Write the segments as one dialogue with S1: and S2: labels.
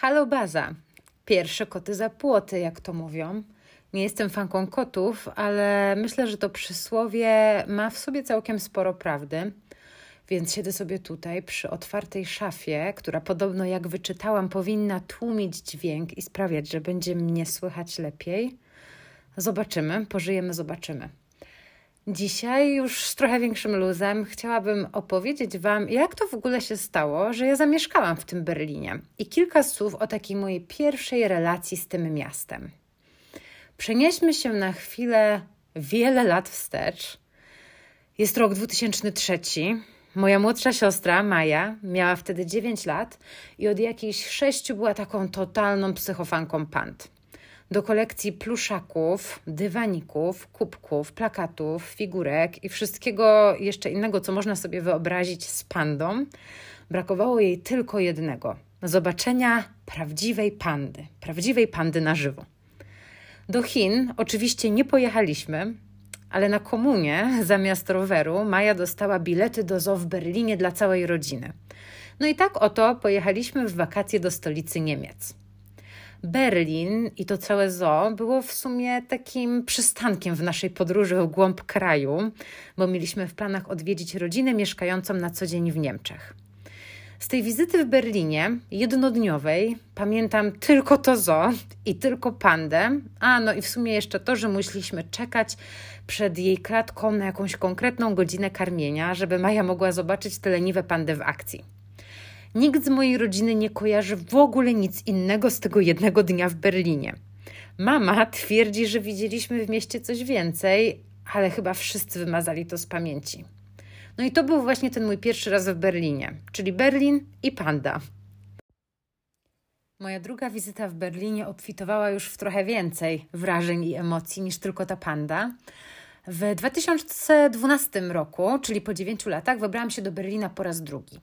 S1: Halo Baza. Pierwsze koty za płoty, jak to mówią. Nie jestem fanką kotów, ale myślę, że to przysłowie ma w sobie całkiem sporo prawdy. Więc siedzę sobie tutaj przy otwartej szafie, która podobno, jak wyczytałam, powinna tłumić dźwięk i sprawiać, że będzie mnie słychać lepiej. Zobaczymy, pożyjemy, zobaczymy. Dzisiaj już z trochę większym luzem chciałabym opowiedzieć Wam, jak to w ogóle się stało, że ja zamieszkałam w tym Berlinie i kilka słów o takiej mojej pierwszej relacji z tym miastem. Przenieśmy się na chwilę wiele lat wstecz. Jest rok 2003. Moja młodsza siostra, Maja, miała wtedy 9 lat i od jakichś 6 była taką totalną psychofanką pand. Do kolekcji pluszaków, dywaników, kubków, plakatów, figurek i wszystkiego jeszcze innego, co można sobie wyobrazić z pandą, brakowało jej tylko jednego zobaczenia prawdziwej pandy, prawdziwej pandy na żywo. Do Chin oczywiście nie pojechaliśmy, ale na komunie zamiast roweru Maja dostała bilety do zoo w Berlinie dla całej rodziny. No i tak oto pojechaliśmy w wakacje do stolicy Niemiec. Berlin i to całe zoo było w sumie takim przystankiem w naszej podróży w głąb kraju, bo mieliśmy w planach odwiedzić rodzinę mieszkającą na co dzień w Niemczech. Z tej wizyty w Berlinie, jednodniowej, pamiętam tylko to zoo i tylko pandę, a no i w sumie jeszcze to, że musieliśmy czekać przed jej klatką na jakąś konkretną godzinę karmienia, żeby Maja mogła zobaczyć tę leniwe pandę w akcji. Nikt z mojej rodziny nie kojarzy w ogóle nic innego z tego jednego dnia w Berlinie. Mama twierdzi, że widzieliśmy w mieście coś więcej, ale chyba wszyscy wymazali to z pamięci. No i to był właśnie ten mój pierwszy raz w Berlinie, czyli Berlin i Panda. Moja druga wizyta w Berlinie obfitowała już w trochę więcej wrażeń i emocji niż tylko ta panda. W 2012 roku, czyli po 9 latach, wybrałam się do Berlina po raz drugi.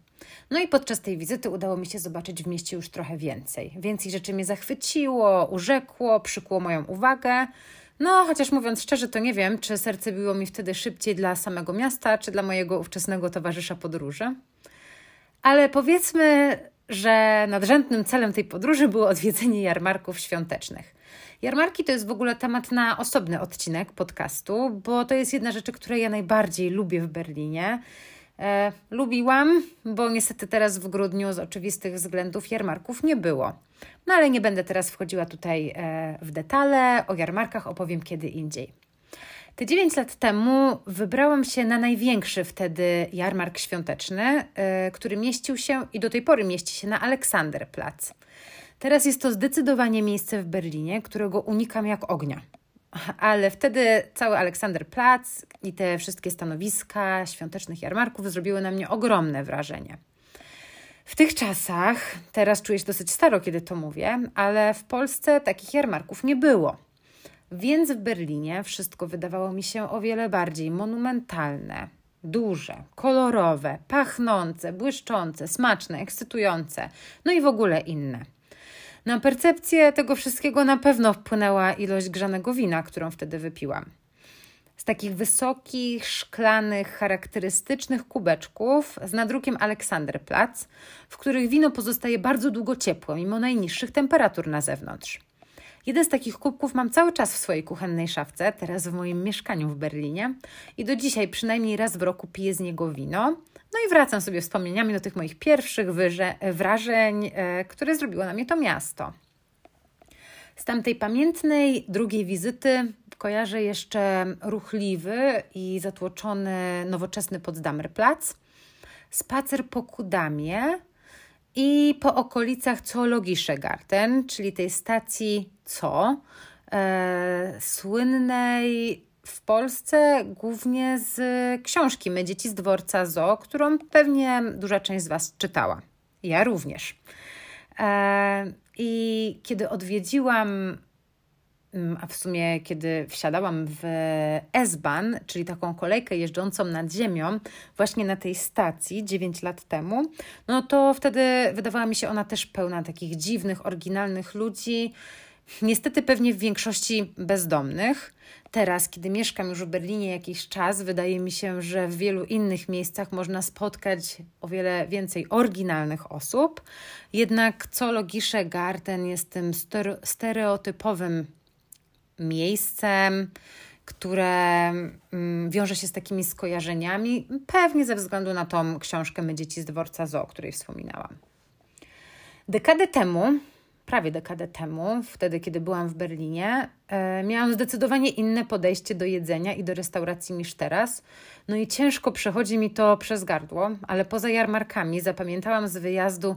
S1: No i podczas tej wizyty udało mi się zobaczyć w mieście już trochę więcej. Więcej rzeczy mnie zachwyciło, urzekło, przykuło moją uwagę. No, chociaż mówiąc szczerze, to nie wiem, czy serce biło mi wtedy szybciej dla samego miasta, czy dla mojego ówczesnego towarzysza podróży. Ale powiedzmy, że nadrzędnym celem tej podróży było odwiedzenie jarmarków świątecznych. Jarmarki to jest w ogóle temat na osobny odcinek podcastu, bo to jest jedna rzecz, której ja najbardziej lubię w Berlinie. E, lubiłam, bo niestety teraz w grudniu z oczywistych względów jarmarków nie było. No ale nie będę teraz wchodziła tutaj e, w detale, o jarmarkach opowiem kiedy indziej. Te 9 lat temu wybrałam się na największy wtedy jarmark świąteczny, e, który mieścił się i do tej pory mieści się na Aleksanderplatz. Teraz jest to zdecydowanie miejsce w Berlinie, którego unikam jak ognia. Ale wtedy cały Aleksanderplatz i te wszystkie stanowiska świątecznych jarmarków zrobiły na mnie ogromne wrażenie. W tych czasach, teraz czuję się dosyć staro, kiedy to mówię, ale w Polsce takich jarmarków nie było. Więc w Berlinie wszystko wydawało mi się o wiele bardziej monumentalne, duże, kolorowe, pachnące, błyszczące, smaczne, ekscytujące, no i w ogóle inne. Na percepcję tego wszystkiego na pewno wpłynęła ilość grzanego wina, którą wtedy wypiłam. Z takich wysokich, szklanych, charakterystycznych kubeczków z nadrukiem Aleksanderplatz, w których wino pozostaje bardzo długo ciepłe, mimo najniższych temperatur na zewnątrz. Jeden z takich kubków mam cały czas w swojej kuchennej szafce, teraz w moim mieszkaniu w Berlinie i do dzisiaj przynajmniej raz w roku piję z niego wino. No i wracam sobie wspomnieniami do tych moich pierwszych wrażeń, e, które zrobiło na mnie to miasto. Z tamtej pamiętnej drugiej wizyty kojarzę jeszcze ruchliwy i zatłoczony nowoczesny Potsdamerplatz, spacer po Kudamie i po okolicach Zoologische Garten, czyli tej stacji co, e, słynnej w Polsce głównie z książki My dzieci z dworca Zo, którą pewnie duża część z Was czytała. Ja również. E, I kiedy odwiedziłam, a w sumie kiedy wsiadałam w S-Bahn, czyli taką kolejkę jeżdżącą nad ziemią, właśnie na tej stacji 9 lat temu, no to wtedy wydawała mi się ona też pełna takich dziwnych, oryginalnych ludzi, Niestety pewnie w większości bezdomnych. Teraz, kiedy mieszkam już w Berlinie jakiś czas, wydaje mi się, że w wielu innych miejscach można spotkać o wiele więcej oryginalnych osób. Jednak co logisze, Garten jest tym stereotypowym miejscem, które mm, wiąże się z takimi skojarzeniami, pewnie ze względu na tą książkę My dzieci z dworca Zo, o której wspominałam. Dekadę temu, prawie dekadę temu, wtedy kiedy byłam w Berlinie, e, miałam zdecydowanie inne podejście do jedzenia i do restauracji niż teraz. No i ciężko przechodzi mi to przez gardło, ale poza jarmarkami zapamiętałam z wyjazdu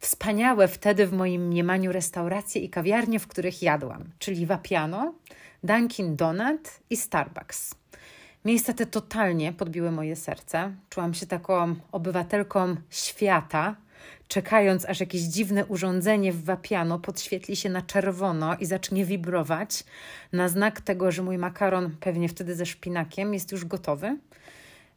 S1: wspaniałe wtedy w moim mniemaniu restauracje i kawiarnie, w których jadłam, czyli Vapiano, Dunkin Donut i Starbucks. Miejsca te totalnie podbiły moje serce. Czułam się taką obywatelką świata, czekając aż jakieś dziwne urządzenie w wapiano podświetli się na czerwono i zacznie wibrować na znak tego, że mój makaron, pewnie wtedy ze szpinakiem, jest już gotowy.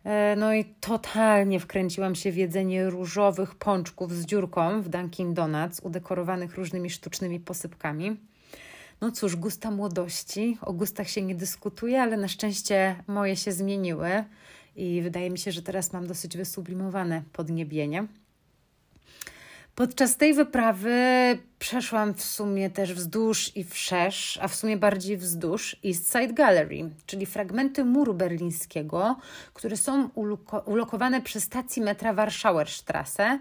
S1: E, no i totalnie wkręciłam się w jedzenie różowych pączków z dziurką w Dunkin Donuts, udekorowanych różnymi sztucznymi posypkami. No cóż, gusta młodości, o gustach się nie dyskutuje, ale na szczęście moje się zmieniły i wydaje mi się, że teraz mam dosyć wysublimowane podniebienie. Podczas tej wyprawy przeszłam w sumie też wzdłuż i wszerz, a w sumie bardziej wzdłuż East Side Gallery, czyli fragmenty muru berlińskiego, które są ulokowane przy stacji metra Warschauerstrasse.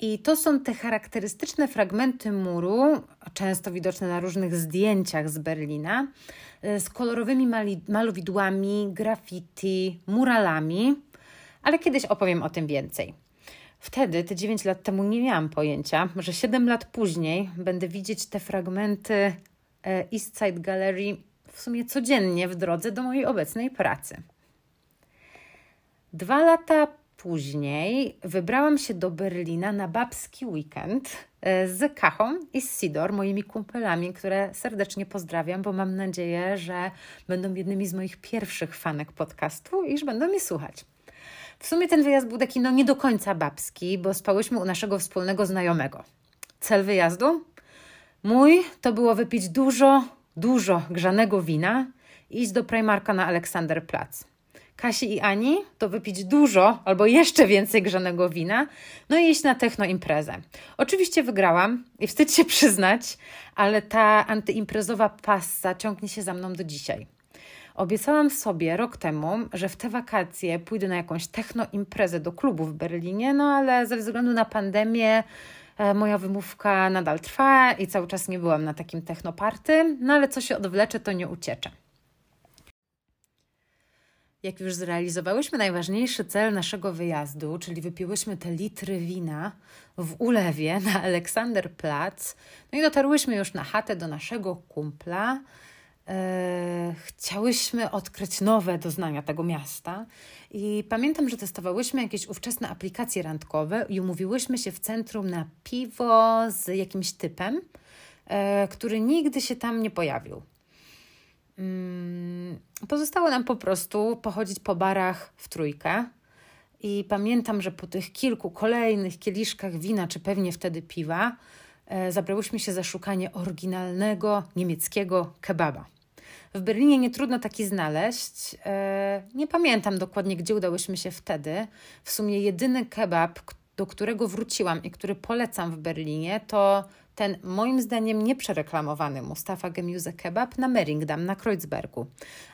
S1: I to są te charakterystyczne fragmenty muru, często widoczne na różnych zdjęciach z Berlina, e, z kolorowymi malowidłami, graffiti, muralami, ale kiedyś opowiem o tym więcej. Wtedy, te 9 lat temu, nie miałam pojęcia, że 7 lat później będę widzieć te fragmenty e, East Side Gallery w sumie codziennie w drodze do mojej obecnej pracy. Dwa lata później wybrałam się do Berlina na babski weekend e, z Kachą i z Sidor, moimi kumpelami, które serdecznie pozdrawiam, bo mam nadzieję, że będą jednymi z moich pierwszych fanek podcastu i że będą mnie słuchać. W sumie ten wyjazd był taki no nie do końca babski, bo spałyśmy u naszego wspólnego znajomego. Cel wyjazdu? Mój to było wypić dużo, dużo grzanego wina i iść do Primarka na Aleksanderplatz. Kasi i Ani to wypić dużo albo jeszcze więcej grzanego wina, no i iść na techno imprezę. Oczywiście wygrałam i wstyd się przyznać, ale ta antyimprezowa passa ciągnie się za mną do dzisiaj. Obiecałam sobie rok temu, że w te wakacje pójdę na jakąś techno imprezę do klubu w Berlinie, no ale ze względu na pandemię e, moja wymówka nadal trwa i cały czas nie byłam na takim technoparty, no ale co się odwlecze, to nie ucieczę. Jak już zrealizowałyśmy najważniejszy cel naszego wyjazdu, czyli wypiłyśmy te litry wina w ulewie na Aleksanderplatz, no i dotarłyśmy już na chatę do naszego kumpla, chciałyśmy odkryć nowe doznania tego miasta. I pamiętam, że testowałyśmy jakieś ówczesne aplikacje randkowe i umówiłyśmy się w centrum na piwo z jakimś typem, e, który nigdy się tam nie pojawił. Mm, pozostało nam po prostu pochodzić po barach w trójkę. I pamiętam, że po tych kilku kolejnych kieliszkach wina, czy pewnie wtedy piwa, e, zabrałyśmy się za szukanie oryginalnego niemieckiego kebaba. W Berlinie nie trudno taki znaleźć. E, nie pamiętam dokładnie, gdzie udałyśmy się wtedy. W sumie jedyny kebab, do którego wróciłam i który polecam w Berlinie, to ten moim zdaniem nieprzereklamowany Mustafa Gemüse Kebab na Meringdam, na Kreuzbergu.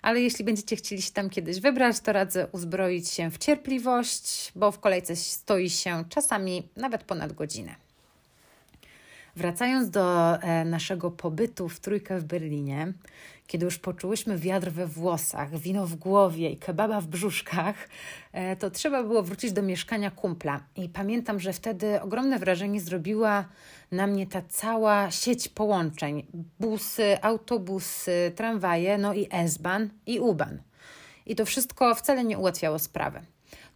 S1: Ale jeśli będziecie chcieli się tam kiedyś wybrać, to radzę uzbroić się w cierpliwość, bo w kolejce stoi się czasami nawet ponad godzinę. Wracając do e, naszego pobytu w trójkę w Berlinie, kiedy już poczułyśmy wiatr we włosach, wino w głowie i kebaba w brzuszkach, e, to trzeba było wrócić do mieszkania kumpla. I pamiętam, że wtedy ogromne wrażenie zrobiła na mnie ta cała sieć połączeń: busy, autobusy, tramwaje, no i S-Bahn i U-Bahn. I to wszystko wcale nie ułatwiało sprawy.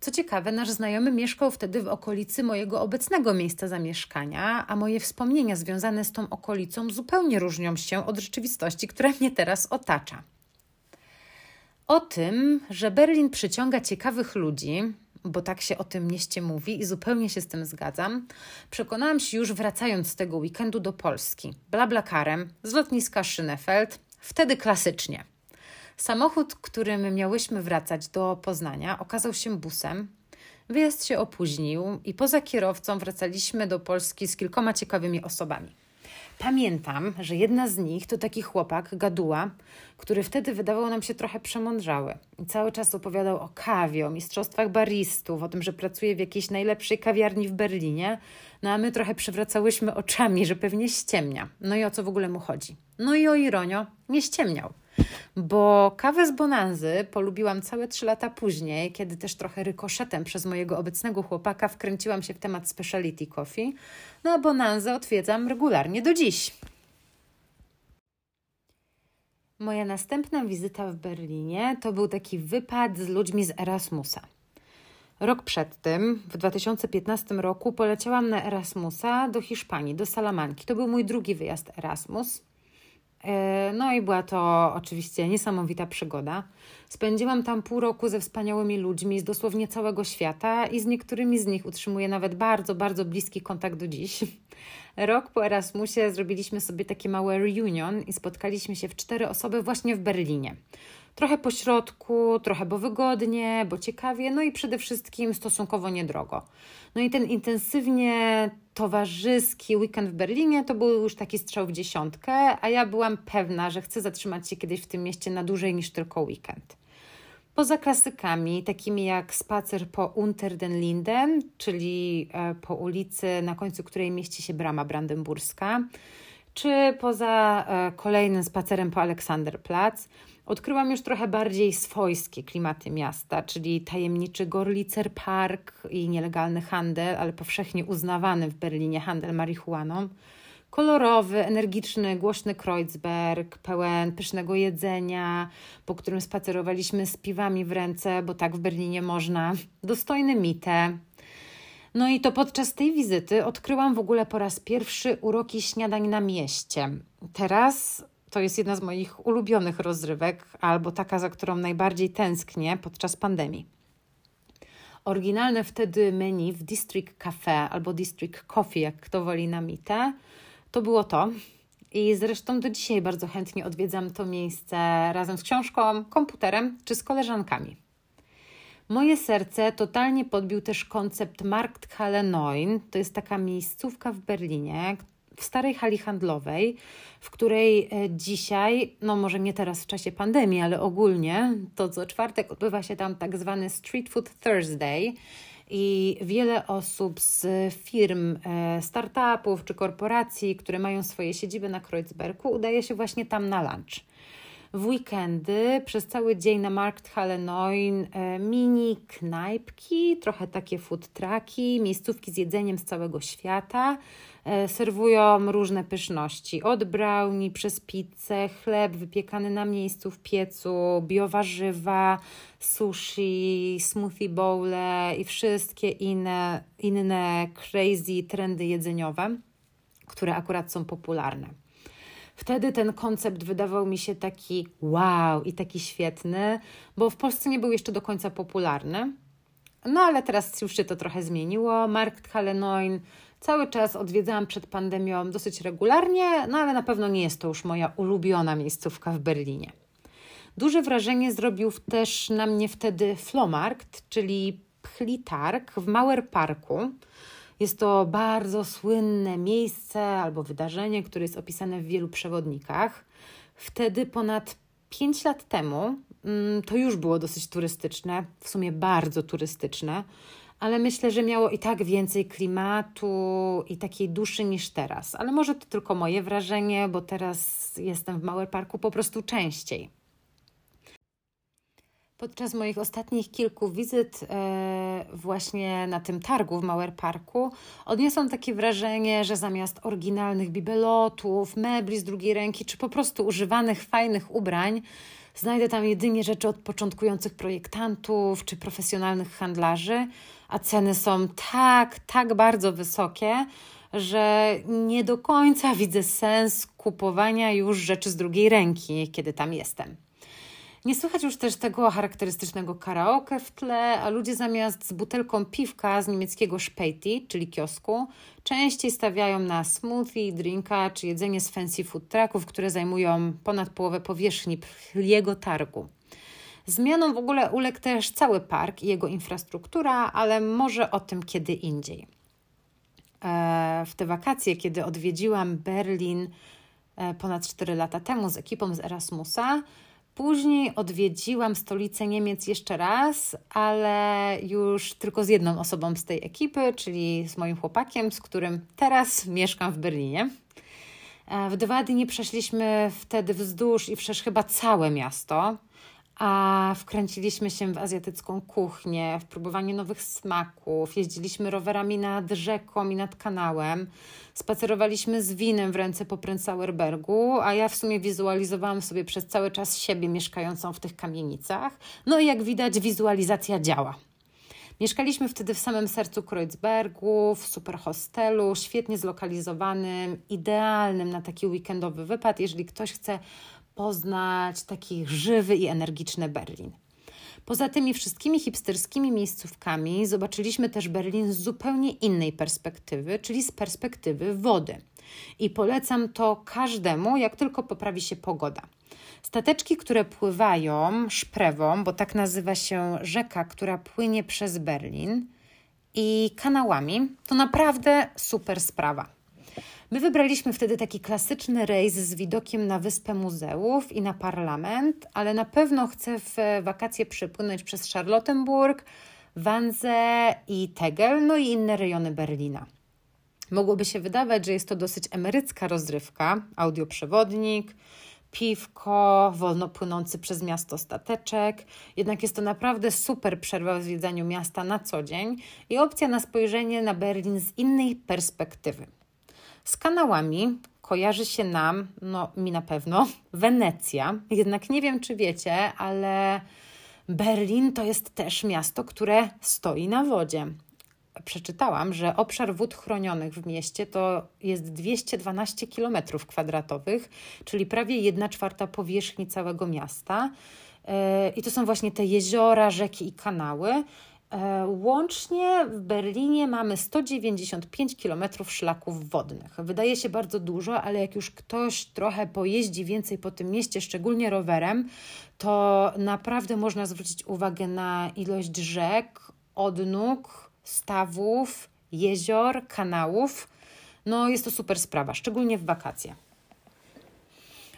S1: Co ciekawe, nasz znajomy mieszkał wtedy w okolicy mojego obecnego miejsca zamieszkania, a moje wspomnienia związane z tą okolicą zupełnie różnią się od rzeczywistości, która mnie teraz otacza. O tym, że Berlin przyciąga ciekawych ludzi, bo tak się o tym mieście mówi i zupełnie się z tym zgadzam, przekonałam się już wracając z tego weekendu do Polski. Blablakarem z lotniska Schönefeld, wtedy klasycznie. Samochód, którym miałyśmy wracać do Poznania, okazał się busem. Wyjazd się opóźnił i poza kierowcą wracaliśmy do Polski z kilkoma ciekawymi osobami. Pamiętam, że jedna z nich to taki chłopak, Gaduła, który wtedy wydawał nam się trochę przemądrzały. I cały czas opowiadał o kawie, o mistrzostwach baristów, o tym, że pracuje w jakiejś najlepszej kawiarni w Berlinie. No a my trochę przewracałyśmy oczami, że pewnie ściemnia. No i o co w ogóle mu chodzi? No i o ironio, nie ściemniał bo kawę z Bonanzy polubiłam całe trzy lata później, kiedy też trochę rykoszetem przez mojego obecnego chłopaka wkręciłam się w temat speciality coffee. No a Bonanzę odwiedzam regularnie do dziś. Moja następna wizyta w Berlinie to był taki wypad z ludźmi z Erasmusa. Rok przed tym, w 2015 roku, poleciałam na Erasmusa do Hiszpanii, do Salamanki. To był mój drugi wyjazd Erasmus. E, no i była to oczywiście niesamowita przygoda. Spędziłam tam pół roku ze wspaniałymi ludźmi z dosłownie całego świata i z niektórymi z nich utrzymuję nawet bardzo, bardzo bliski kontakt do dziś. Rok po Erasmusie zrobiliśmy sobie takie małe reunion i spotkaliśmy się w cztery osoby właśnie w Berlinie. Trochę po środku, trochę bo wygodnie, bo ciekawie, no i przede wszystkim stosunkowo niedrogo. No i ten intensywnie towarzyski weekend w Berlinie to był już taki strzał w dziesiątkę, a ja byłam pewna, że chcę zatrzymać się kiedyś w tym mieście na dłużej niż tylko weekend. Poza klasykami, takimi jak spacer po Unter den Linden, czyli e, po ulicy, na końcu której mieści się brama brandenburska, czy poza e, kolejnym spacerem po Aleksanderplatz, odkryłam już trochę bardziej swojskie klimaty miasta, czyli tajemniczy Gorlicer Park i nielegalny handel, ale powszechnie uznawany w Berlinie handel marihuaną. Kolorowy, energiczny, głośny Kreuzberg, pełen pysznego jedzenia, po którym spacerowaliśmy z piwami w ręce, bo tak w Berlinie można. Dostojny Mite, no i to podczas tej wizyty odkryłam w ogóle po raz pierwszy uroki śniadań na mieście. Teraz to jest jedna z moich ulubionych rozrywek, albo taka, za którą najbardziej tęsknię podczas pandemii. Oryginalne wtedy menu w District Cafe albo District Coffee, jak kto woli na mitę, to było to. I zresztą do dzisiaj bardzo chętnie odwiedzam to miejsce razem z książką, komputerem czy z koleżankami. Moje serce totalnie podbił też koncept Markthalle 9. To jest taka miejscówka w Berlinie, w starej hali handlowej, w której e, dzisiaj, no może nie teraz w czasie pandemii, ale ogólnie, to co czwartek odbywa się tam tak zwany Street Food Thursday. I wiele osób z firm, e, startupów czy korporacji, które mają swoje siedziby na Kreuzbergu, udaje się właśnie tam na lunch w weekendy przez cały dzień na Markthalle 9 e, mini knajpki, trochę takie food trucki, miejscówki z jedzeniem z całego świata. E, serwują różne pyszności, od brownie przez pizzę, chleb wypiekany na miejscu w piecu, biowarzywa, sushi, smoothie bowle i wszystkie inne, inne crazy trendy jedzeniowe, które akurat są popularne. Wtedy ten koncept wydawał mi się taki wow i taki świetny, bo w Polsce nie był jeszcze do końca popularny. No ale teraz już się to trochę zmieniło. Markt Noin cały czas odwiedzałam przed pandemią dosyć regularnie, no ale na pewno nie jest to już moja ulubiona miejscówka w Berlinie. Duże wrażenie zrobił też na mnie wtedy Flomarkt, czyli pchlitarg w Mauer Parku. Jest to bardzo słynne miejsce albo wydarzenie, które jest opisane w wielu przewodnikach. Wtedy ponad 5 lat temu mm, to już było dosyć turystyczne, w sumie bardzo turystyczne, ale myślę, że miało i tak więcej klimatu i takiej duszy niż teraz. Ale może to tylko moje wrażenie, bo teraz jestem w Małe Parku po prostu częściej. Podczas moich ostatnich kilku wizyt e, właśnie na tym targu w Mauer Parku odniosłam takie wrażenie, że zamiast oryginalnych bibelotów, mebli z drugiej ręki czy po prostu używanych fajnych ubrań, znajdę tam jedynie rzeczy od początkujących projektantów czy profesjonalnych handlarzy, a ceny są tak, tak bardzo wysokie, że nie do końca widzę sens kupowania już rzeczy z drugiej ręki, kiedy tam jestem. Nie słychać już też tego charakterystycznego karaoke w tle, a ludzie zamiast z butelką piwka z niemieckiego Späti, czyli kiosku, częściej stawiają na smoothie, drinka czy jedzenie z fancy food trucków, które zajmują ponad połowę powierzchni jego targu. Zmianom w ogóle uległ też cały park i jego infrastruktura, ale może o tym kiedy indziej. E, w te wakacje, kiedy odwiedziłam Berlin e, ponad 4 lata temu z ekipą z Erasmusa, Później odwiedziłam stolicę Niemiec jeszcze raz, ale już tylko z jedną osobą z tej ekipy, czyli z moim chłopakiem, z którym teraz mieszkam w Berlinie. E, w dwa dni przeszliśmy wtedy wzdłuż i przecież chyba całe miasto a wkręciliśmy się w azjatycką kuchnię, w próbowanie nowych smaków, jeździliśmy rowerami nad rzeką i nad kanałem, spacerowaliśmy z winem w ręce po Prenzlauerbergu, a ja w sumie wizualizowałam sobie przez cały czas siebie mieszkającą w tych kamienicach. No i jak widać, wizualizacja działa. Mieszkaliśmy wtedy w samym sercu Kreuzbergu, w super hostelu, świetnie zlokalizowanym, idealnym na taki weekendowy wypad, jeżeli ktoś chce poznać taki żywy i energiczny Berlin. Poza tymi wszystkimi hipsterskimi miejscówkami zobaczyliśmy też Berlin z zupełnie innej perspektywy, czyli z perspektywy wody. I polecam to każdemu, jak tylko poprawi się pogoda. Stateczki, które pływają szprewą, bo tak nazywa się rzeka, która płynie przez Berlin, i kanałami, to naprawdę super sprawa. My wybraliśmy wtedy taki klasyczny rejs z widokiem na Wyspę Muzeów i na parlament, ale na pewno chcę w wakacje przepłynąć przez Charlottenburg, Wannsee i Tegel, no i inne rejony Berlina. Mogłoby się wydawać, że jest to dosyć emerycka rozrywka, audioprzewodnik, piwko, wolno płynący przez miasto stateczek. Jednak jest to naprawdę super przerwa w zwiedzaniu miasta na co dzień i opcja na spojrzenie na Berlin z innej perspektywy. Z kanałami kojarzy się nam, no mi na pewno, Wenecja. Jednak nie wiem, czy wiecie, ale Berlin to jest też miasto, które stoi na wodzie. Przeczytałam, że obszar wód chronionych w mieście to jest 212 km kwadratowych, czyli prawie 1 czwarta powierzchni całego miasta. E, I to są właśnie te jeziora, rzeki i kanały. E, łącznie w Berlinie mamy 195 km szlaków wodnych. Wydaje się bardzo dużo, ale jak już ktoś trochę pojeździ więcej po tym mieście, szczególnie rowerem, to naprawdę można zwrócić uwagę na ilość rzek, odnóg, stawów, jezior, kanałów. No, jest to super sprawa, szczególnie w wakacje.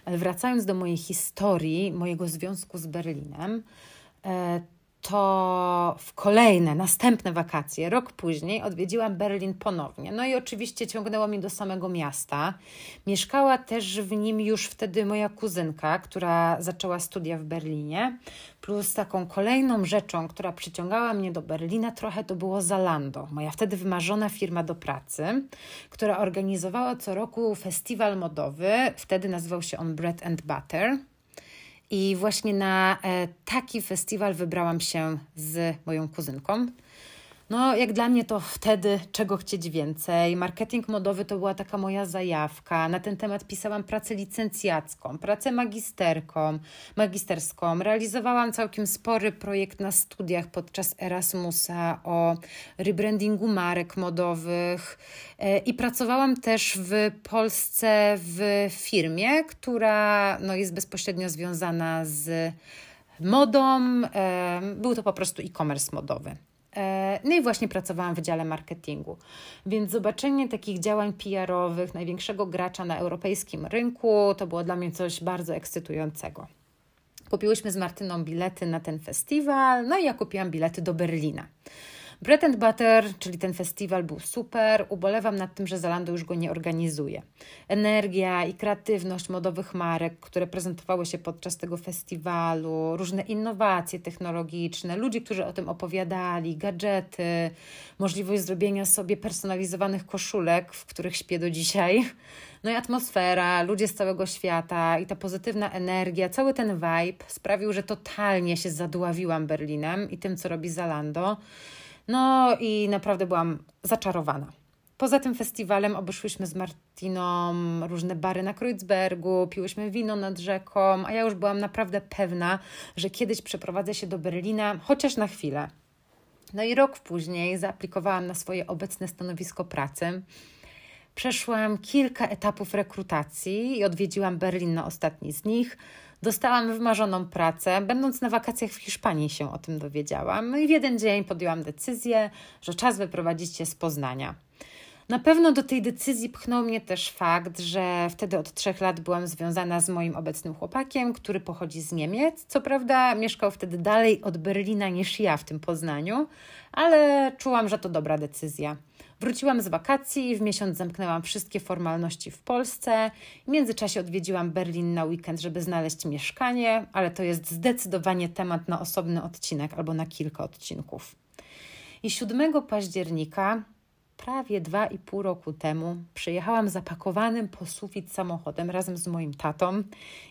S1: Ale wracając do mojej historii, mojego związku z Berlinem, e, to w kolejne, następne wakacje, rok później, odwiedziłam Berlin ponownie. No i oczywiście ciągnęło mi do samego miasta. Mieszkała też w nim już wtedy moja kuzynka, która zaczęła studia w Berlinie. Plus taką kolejną rzeczą, która przyciągała mnie do Berlina trochę, to było Zalando, moja wtedy wymarzona firma do pracy, która organizowała co roku festiwal modowy. Wtedy nazywał się on Bread and Butter. I właśnie na e, taki festiwal wybrałam się z moją kuzynką. No, jak dla mnie to wtedy czego chcieć więcej. Marketing modowy to była taka moja zajawka. Na ten temat pisałam pracę licencjacką, pracę magisterką, magisterską. Realizowałam całkiem spory projekt na studiach podczas Erasmusa o rebrandingu marek modowych e, i pracowałam też w Polsce w firmie, która no, jest bezpośrednio związana z modą. E, był to po prostu e-commerce modowy. No i właśnie pracowałam w dziale marketingu. Więc zobaczenie takich działań PR-owych największego gracza na europejskim rynku to było dla mnie coś bardzo ekscytującego. Kupiłyśmy z Martyną bilety na ten festiwal, no i ja kupiłam bilety do Berlina. Bread and Butter, czyli ten festiwal był super. Ubolewam nad tym, że Zalando już go nie organizuje. Energia i kreatywność modowych marek, które prezentowały się podczas tego festiwalu, różne innowacje technologiczne, ludzie, którzy o tym opowiadali, gadżety, możliwość zrobienia sobie personalizowanych koszulek, w których śpię do dzisiaj. No i atmosfera, ludzie z całego świata i ta pozytywna energia, cały ten vibe sprawił, że totalnie się zadławiłam Berlinem i tym, co robi Zalando. No i naprawdę byłam zaczarowana. Poza tym festiwalem obeszłyśmy z Martiną różne bary na Kreuzbergu, piłyśmy wino nad rzeką, a ja już byłam naprawdę pewna, że kiedyś przeprowadzę się do Berlina, chociaż na chwilę. No i rok później zaaplikowałam na swoje obecne stanowisko pracy. Przeszłam kilka etapów rekrutacji i odwiedziłam Berlin na ostatni z nich. Dostałam wymarzoną pracę. Będąc na wakacjach w Hiszpanii się o tym dowiedziałam. No i w jeden dzień podjęłam decyzję, że czas wyprowadzić się z Poznania. Na pewno do tej decyzji pchnął mnie też fakt, że wtedy od trzech lat byłam związana z moim obecnym chłopakiem, który pochodzi z Niemiec. Co prawda mieszkał wtedy dalej od Berlina niż ja w tym Poznaniu, ale czułam, że to dobra decyzja. Wróciłam z wakacji i w miesiąc zamknęłam wszystkie formalności w Polsce. W międzyczasie odwiedziłam Berlin na weekend, żeby znaleźć mieszkanie, ale to jest zdecydowanie temat na osobny odcinek albo na kilka odcinków. I 7 października prawie dwa i pół roku temu przyjechałam zapakowanym po sufit samochodem razem z moim tatą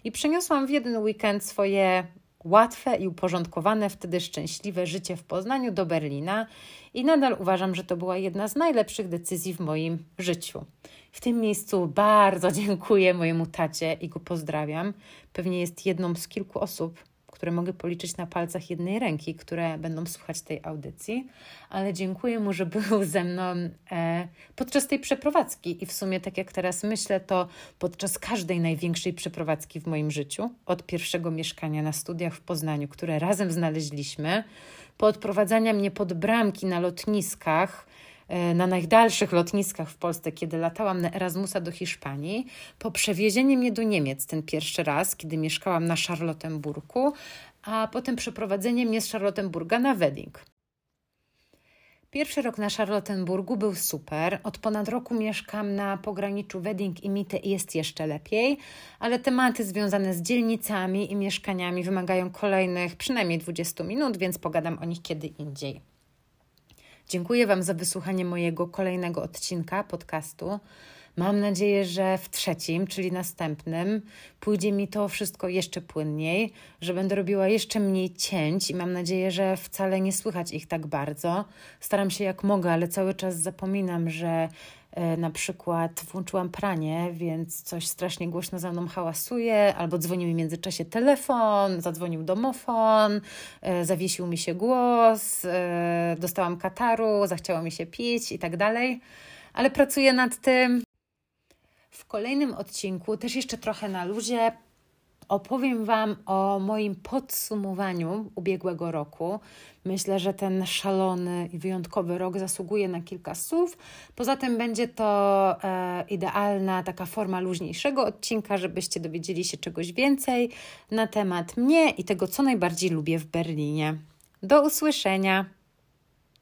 S1: i przeniosłam w jeden weekend swoje łatwe i uporządkowane, wtedy szczęśliwe życie w Poznaniu do Berlina i nadal uważam, że to była jedna z najlepszych decyzji w moim życiu. W tym miejscu bardzo dziękuję mojemu tacie i go pozdrawiam. Pewnie jest jedną z kilku osób, które mogę policzyć na palcach jednej ręki, które będą słuchać tej audycji, ale dziękuję mu, że był ze mną e, podczas tej przeprowadzki. I w sumie, tak jak teraz myślę, to podczas każdej największej przeprowadzki w moim życiu, od pierwszego mieszkania na studiach w Poznaniu, które razem znaleźliśmy, po odprowadzania mnie pod bramki na lotniskach, na najdalszych lotniskach w Polsce, kiedy latałam na Erasmusa do Hiszpanii, po przewiezieniu mnie do Niemiec ten pierwszy raz, kiedy mieszkałam na Charlottenburgu, a potem przeprowadzenie mnie z Charlottenburga na Wedding. Pierwszy rok na Charlottenburgu był super. Od ponad roku mieszkam na pograniczu Wedding i Mitte i jest jeszcze lepiej, ale tematy związane z dzielnicami i mieszkaniami wymagają kolejnych przynajmniej 20 minut, więc pogadam o nich kiedy indziej. Dziękuję Wam za wysłuchanie mojego kolejnego odcinka podcastu. Mam nadzieję, że w trzecim, czyli następnym, pójdzie mi to wszystko jeszcze płynniej, że będę robiła jeszcze mniej cięć i mam nadzieję, że wcale nie słychać ich tak bardzo. Staram się jak mogę, ale cały czas zapominam, że E, na przykład włączyłam pranie, więc coś strasznie głośno za mną hałasuje, albo dzwonił mi w międzyczasie telefon, zadzwonił domofon, e, zawiesił mi się głos, e, dostałam kataru, zachciało mi się pić i tak dalej. Ale pracuję nad tym. W kolejnym odcinku, też jeszcze trochę na luzie, opowiem Wam o moim podsumowaniu ubiegłego roku. Myślę, że ten szalony i wyjątkowy rok zasługuje na kilka słów. Poza tym będzie to e, idealna taka forma luźniejszego odcinka, żebyście dowiedzieli się czegoś więcej na temat mnie i tego, co najbardziej lubię w Berlinie. Do usłyszenia!